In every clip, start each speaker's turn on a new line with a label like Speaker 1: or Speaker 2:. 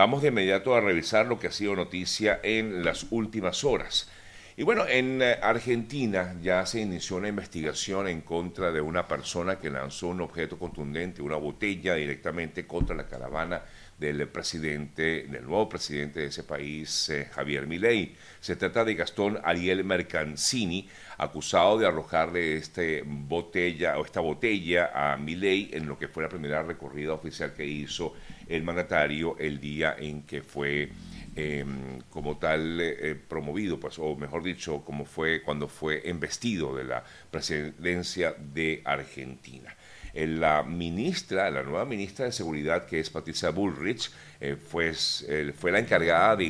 Speaker 1: Vamos de inmediato a revisar lo que ha sido noticia en las últimas horas. Y bueno, en eh, Argentina ya se inició una investigación en contra de una persona que lanzó un objeto contundente, una botella, directamente contra la caravana del presidente, del nuevo presidente de ese país, eh, Javier Milei. Se trata de Gastón Ariel Mercancini, acusado de arrojarle este botella o esta botella a Milei en lo que fue la primera recorrida oficial que hizo el mandatario el día en que fue em, como tal eh, promovido, pues, o mejor dicho, como fue cuando fue embestido de la presidencia de Argentina la ministra, la nueva ministra de Seguridad, que es Patricia Bullrich, eh, fue, fue la encargada de,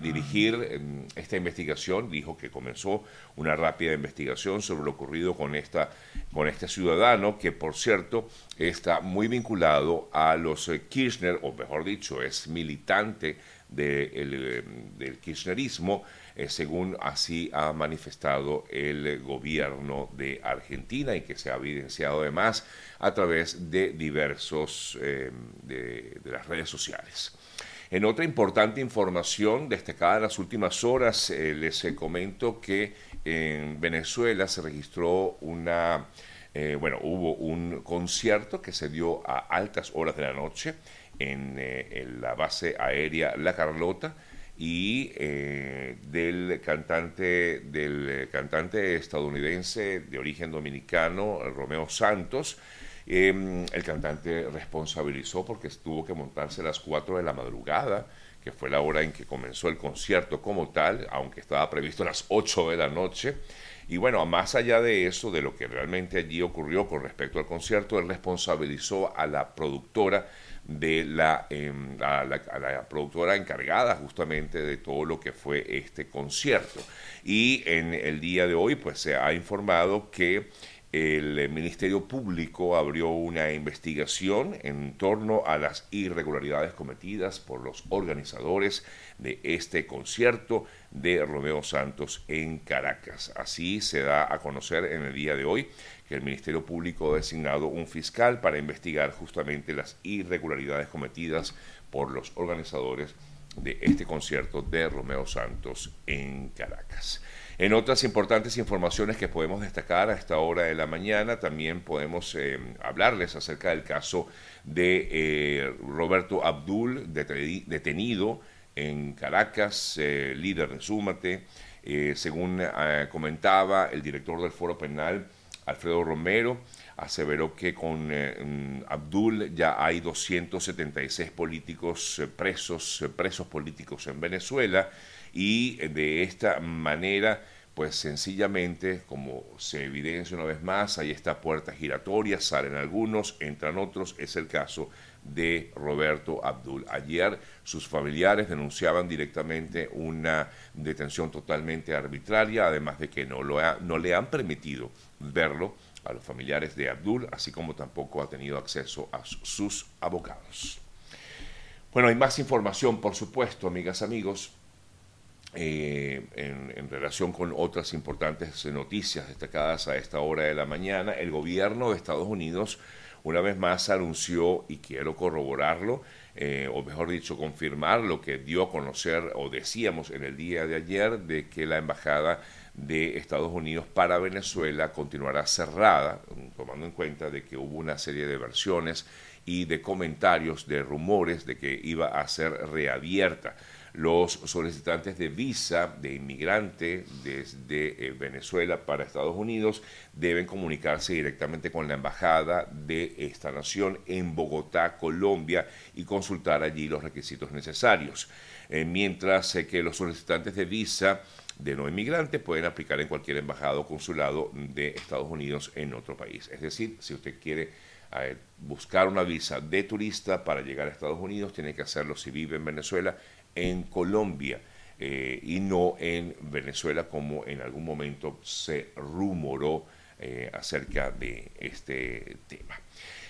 Speaker 1: dirigir em, esta investigación. Dijo que comenzó una rápida investigación sobre lo ocurrido con, esta, con este ciudadano, que por cierto está muy vinculado a los eh, Kirchner, o mejor dicho, es militante em, del kirchnerismo eh, según así ha manifestado el gobierno de Argentina y que se ha evidenciado además a través de diversos eh, de, las redes sociales. En otra importante información destacada en las últimas horas, eh, les comento que en Venezuela se registró una, bueno, hubo un concierto que se dio a altas horas de la noche en la base aérea La Carlota, y eh, del cantante del cantante estadounidense de origen dominicano Romeo Santos em, el cantante responsabilizó porque tuvo que montarse a las 4 de la madrugada que fue la hora en que comenzó el concierto como tal aunque estaba previsto a las 8 de la noche. Y bueno, más allá de eso, de lo que realmente allí ocurrió con respecto al concierto, él responsabilizó a la productora de la, em, a la, productora encargada justamente de todo lo que fue este concierto. Y en el día de hoy pues se ha informado que el Ministerio Público abrió una investigación en torno a las irregularidades cometidas por los organizadores de este concierto de Romeo Santos en Caracas. Así se da a conocer en el día de hoy que el Ministerio Público ha designado un fiscal para investigar justamente las irregularidades cometidas por los organizadores de este concierto de Romeo Santos en Caracas. En otras importantes informaciones que podemos destacar a esta hora de la mañana, también podemos eh, hablarles acerca del caso de eh, Roberto Abdul, detenido en Caracas, eh, líder de Súmate. según comentaba el director del Foro Penal, Alfredo Romero aseveró que con eh, mm, Abdul ya hay 276 políticos eh, presos, eh, presos políticos en Venezuela y de esta manera pues sencillamente, como se evidencia una vez más, hay esta puerta giratoria, salen algunos, entran otros, es el caso de Roberto Abdul. Ayer sus familiares denunciaban directamente una detención totalmente arbitraria, además de que no, lo no le han permitido verlo a los familiares de Abdul, así como tampoco ha tenido acceso a sus abogados. Bueno, hay más información, por supuesto, amigas, amigos, eh, en, relación con otras importantes noticias destacadas a esta hora de la mañana. El gobierno de Estados Unidos una vez más anunció, y quiero corroborarlo, eh, o mejor dicho, confirmar lo que dio a conocer o decíamos en el día de ayer, de que la embajada de Estados Unidos para Venezuela continuará cerrada, tomando en cuenta de que hubo una serie de versiones y de comentarios, de rumores de que iba a ser reabierta. Los solicitantes de visa de inmigrante desde eh, Venezuela para Estados Unidos deben comunicarse directamente con la embajada de esta nación en Bogotá, Colombia, y consultar allí los requisitos necesarios. Eh, mientras que los solicitantes de visa de no inmigrante pueden aplicar en cualquier embajado o consulado de Estados Unidos en otro país. Es decir, si usted quiere eh, buscar una visa de turista para llegar a Estados Unidos, tiene que hacerlo si vive en Venezuela, en Colombia. Eh, y no en Venezuela como en algún momento se rumoró eh, acerca de este tema.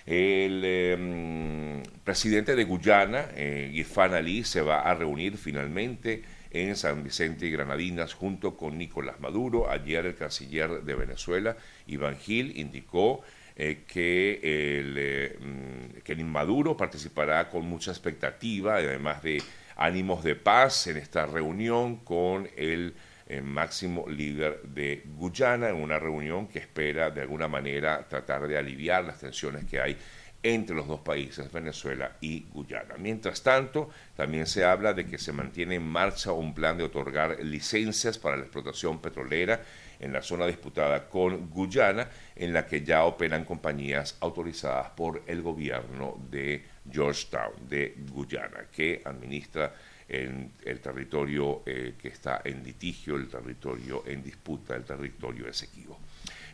Speaker 1: El em, presidente de Guyana, eh, Ali, se va a reunir finalmente en San Vicente y Granadinas junto con Nicolás Maduro. Ayer el canciller de Venezuela, Iván Gil, indicó eh, que el, mm, que Maduro participará con mucha expectativa, además de ánimos de paz en esta reunión con el máximo líder de Guyana, en una reunión que espera de alguna manera tratar de aliviar las tensiones que hay entre los dos países, Venezuela y Guyana. Mientras tanto, también se habla de que se mantiene en marcha un plan de otorgar licencias para la explotación petrolera en la zona disputada con Guyana, en la que ya operan compañías autorizadas por el gobierno de Georgetown, de Guyana, que administra el, territorio eh, que está en litigio, el territorio en disputa, el territorio Esequibo.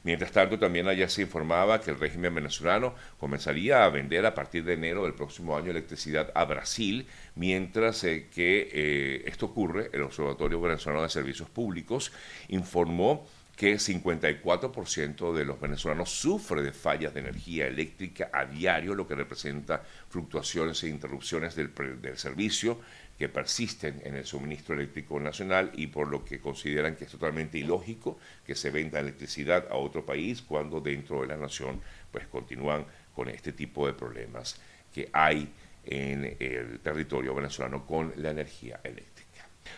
Speaker 1: Mientras tanto, también allá se informaba que el régimen venezolano comenzaría a vender a partir de enero del próximo año electricidad a Brasil, mientras eh, que eh, esto ocurre, el Observatorio Venezolano de Servicios Públicos informó que 54% de los venezolanos sufre de fallas de energía eléctrica a diario, lo que representa fluctuaciones e interrupciones del, del servicio que persisten en el suministro eléctrico nacional y por lo que consideran que es totalmente ilógico que se venda electricidad a otro país cuando dentro de la nación pues continúan con este tipo de problemas que hay en el territorio venezolano con la energía eléctrica.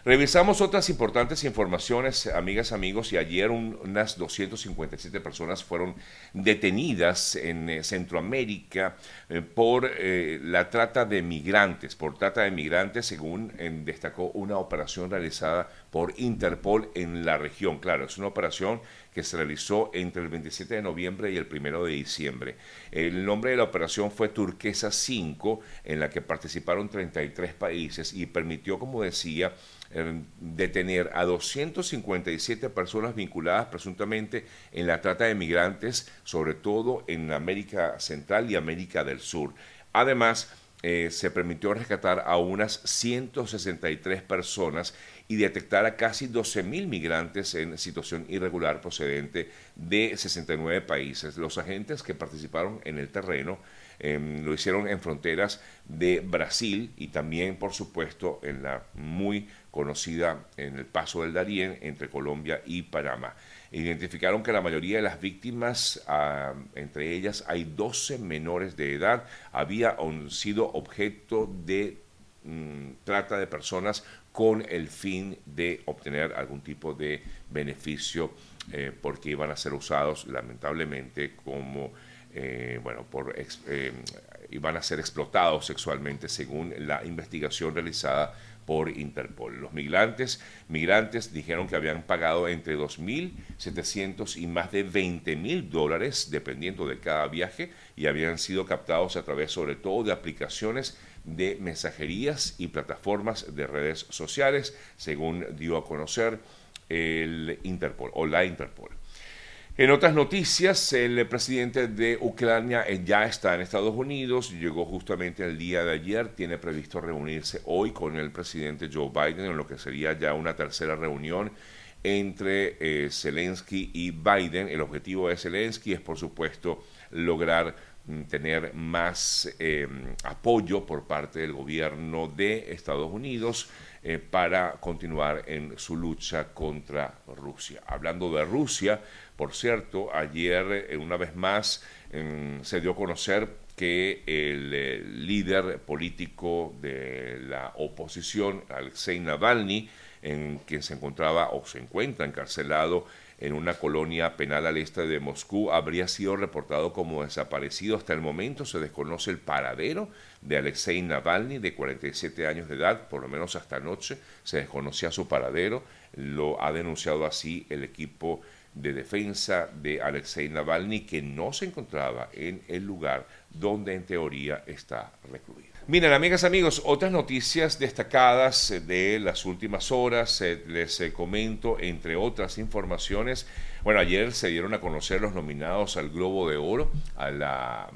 Speaker 1: Revisamos otras importantes informaciones, amigas, amigos, y ayer unas 257 personas fueron detenidas en eh, Centroamérica eh, por eh, la trata de migrantes, por trata de migrantes, según destacó una operación realizada por Interpol en la región. Claro, es una operación que se realizó entre el 27 de noviembre y el 1 de diciembre. El nombre de la operación fue Turquesa 5, en la que participaron 33 países y permitió, como decía, em, detener a 257 personas vinculadas presuntamente en la trata de migrantes, sobre todo en América Central y América del Sur. Además, eh, se permitió rescatar a unas 163 personas y detectar a casi 12.000 migrantes en situación irregular procedente de 69 países. Los agentes que participaron en el terreno em, lo hicieron en fronteras de Brasil y también, por supuesto, en la muy conocida en el paso del Darién entre Colombia y Panamá. Identificaron que la mayoría de las víctimas, ah, entre ellas hay 12 menores de edad, habían sido objeto de mm, trata de personas con el fin de obtener algún tipo de beneficio eh, porque iban a ser usados lamentablemente como, eh, bueno, por, eh, iban a ser explotados sexualmente según la investigación realizada por Interpol. Los migrantes, migrantes dijeron que habían pagado entre 2.700 y más de 20.000 dólares dependiendo de cada viaje y habían sido captados a través sobre todo de aplicaciones de mensajerías y plataformas de redes sociales, según dio a conocer el Interpol o la Interpol. En otras noticias, el presidente de Ucrania eh, ya está en Estados Unidos, llegó justamente el día de ayer, tiene previsto reunirse hoy con el presidente Joe Biden en lo que sería ya una tercera reunión entre eh, Zelensky y Biden. El objetivo de Zelensky es, por supuesto, lograr tener más em, apoyo por parte del gobierno de Estados Unidos eh, para continuar en su lucha contra Rusia. Hablando de Rusia, por cierto, ayer eh, una vez más em, se dio a conocer que el eh, líder político de la oposición, Alexei Navalny, en quien se encontraba o se encuentra encarcelado en una colonia penal al este de Moscú habría sido reportado como desaparecido. Hasta el momento se desconoce el paradero de Alexei Navalny, de 47 años de edad, por lo menos hasta anoche se desconocía su paradero. Lo ha denunciado así el equipo de defensa de Alexei Navalny, que no se encontraba en el lugar donde en teoría está recluido. Miren, amigas, amigos, otras noticias destacadas de las últimas horas, eh, les eh, comento, entre otras informaciones, bueno, ayer se dieron a conocer los nominados al Globo de Oro, a,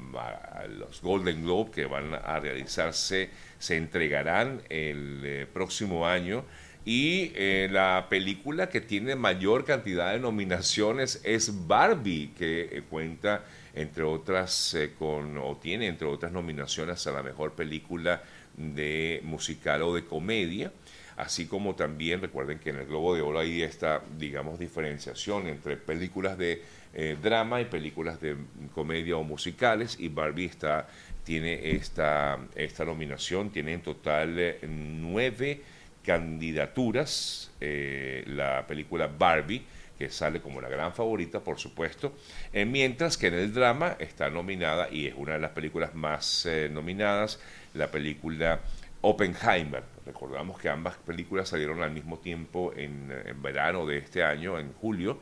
Speaker 1: los Golden Globe que van a realizarse, se entregarán el eh, próximo año. Y la película que tiene mayor cantidad de nominaciones es Barbie, que cuenta entre otras, eh, con, o tiene entre otras nominaciones a la mejor película de musical o de comedia. así como también recuerden que en el Globo de Oro hay esta, digamos, diferenciación entre películas de eh, drama y películas de comedia o musicales y Barbie está, tiene esta, esta nominación, tiene en total eh, nueve candidaturas eh, la película Barbie que sale como la gran favorita, por supuesto, mientras que en el drama está nominada, y es una de las películas más nominadas, la película Oppenheimer. Recordamos que ambas películas salieron al mismo tiempo en, verano de este año, en julio.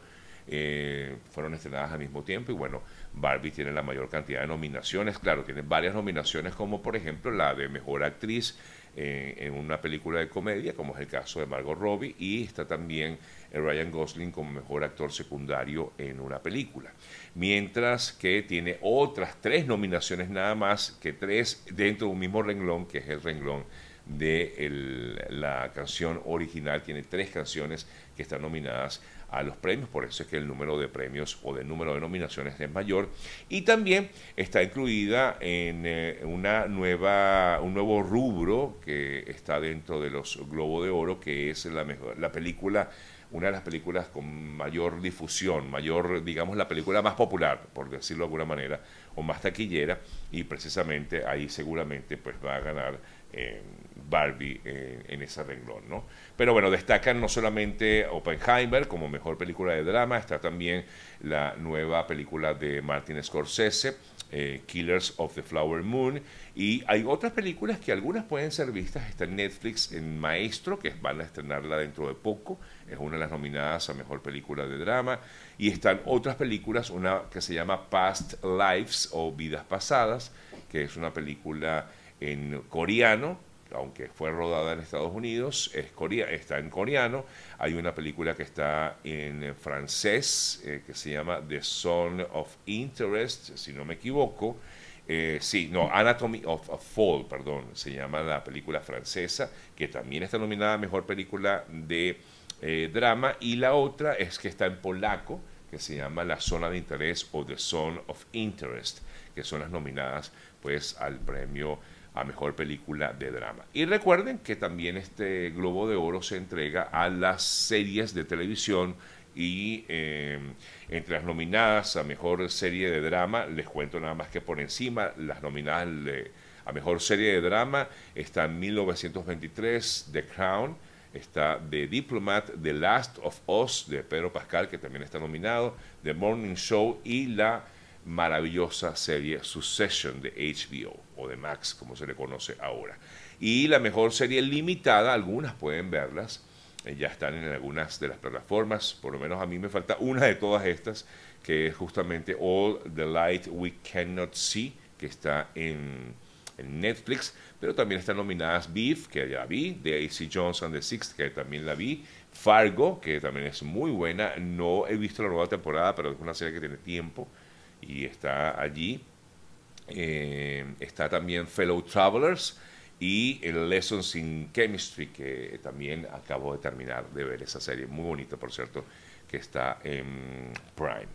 Speaker 1: Eh, fueron estrenadas al mismo tiempo y bueno, Barbie tiene la mayor cantidad de nominaciones. Claro, tiene varias nominaciones como por ejemplo la de Mejor Actriz eh, en una película de comedia, como es el caso de Margot Robbie, y está también Ryan Gosling como Mejor Actor Secundario en una película. Mientras que tiene otras tres nominaciones nada más que tres dentro de un mismo renglón, que es el renglón de la canción original. Tiene tres canciones que están nominadas a los premios, por eso es que el número de premios o del número de nominaciones es mayor. Y también está incluida en eh, una nueva, un nuevo rubro que está dentro de los Globo de Oro, que es la, mejor, la película una de las películas con mayor difusión, mayor, digamos, la película más popular, por decirlo de alguna manera, o más taquillera, y precisamente ahí seguramente pues va a ganar eh, Barbie eh, en ese renglón, ¿no? Pero bueno, destacan no solamente Oppenheimer como mejor película de drama, está también la nueva película de Martin Scorsese, eh, Killers of the Flower Moon, y hay otras películas que algunas pueden ser vistas, está en Netflix en Maestro, que van a estrenarla dentro de poco, es una de las nominadas a mejor película de drama, y están otras películas, una que se llama Past Lives o Vidas Pasadas, que es una película en coreano, aunque fue rodada en Estados Unidos, es está en coreano. Hay una película que está en francés eh, que se llama The Song of Interest, si no me equivoco. Eh, sí, no, Anatomy of a Fall, perdón, se llama la película francesa, que también está nominada a Mejor Película de eh, Drama. Y la otra es que está en polaco, que se llama La Zona de Interés o The Zone of Interest, que son las nominadas pues al premio a mejor película de drama. Y recuerden que también este Globo de Oro se entrega a las series de televisión y eh, entre las nominadas a mejor serie de drama, les cuento nada más que por encima, las nominadas a mejor serie de drama están 1923, The Crown, está The Diplomat, The Last of Us de Pedro Pascal, que también está nominado, The Morning Show y la maravillosa serie Succession de HBO o de Max, como se le conoce ahora. Y la mejor serie limitada, algunas pueden verlas, eh, ya están en algunas de las plataformas, por lo menos a mí me falta una de todas estas, que es justamente All the Light We Cannot See, que está en, Netflix, pero también están nominadas Beef, que ya vi, Daisy Jones and the Six, que también la vi, Fargo, que también es muy buena, no he visto la nueva temporada, pero es una serie que tiene tiempo, y está allí. Eh, está también Fellow Travelers y el Lessons in Chemistry, que también acabo de terminar de ver esa serie, muy bonita por cierto, que está en Prime.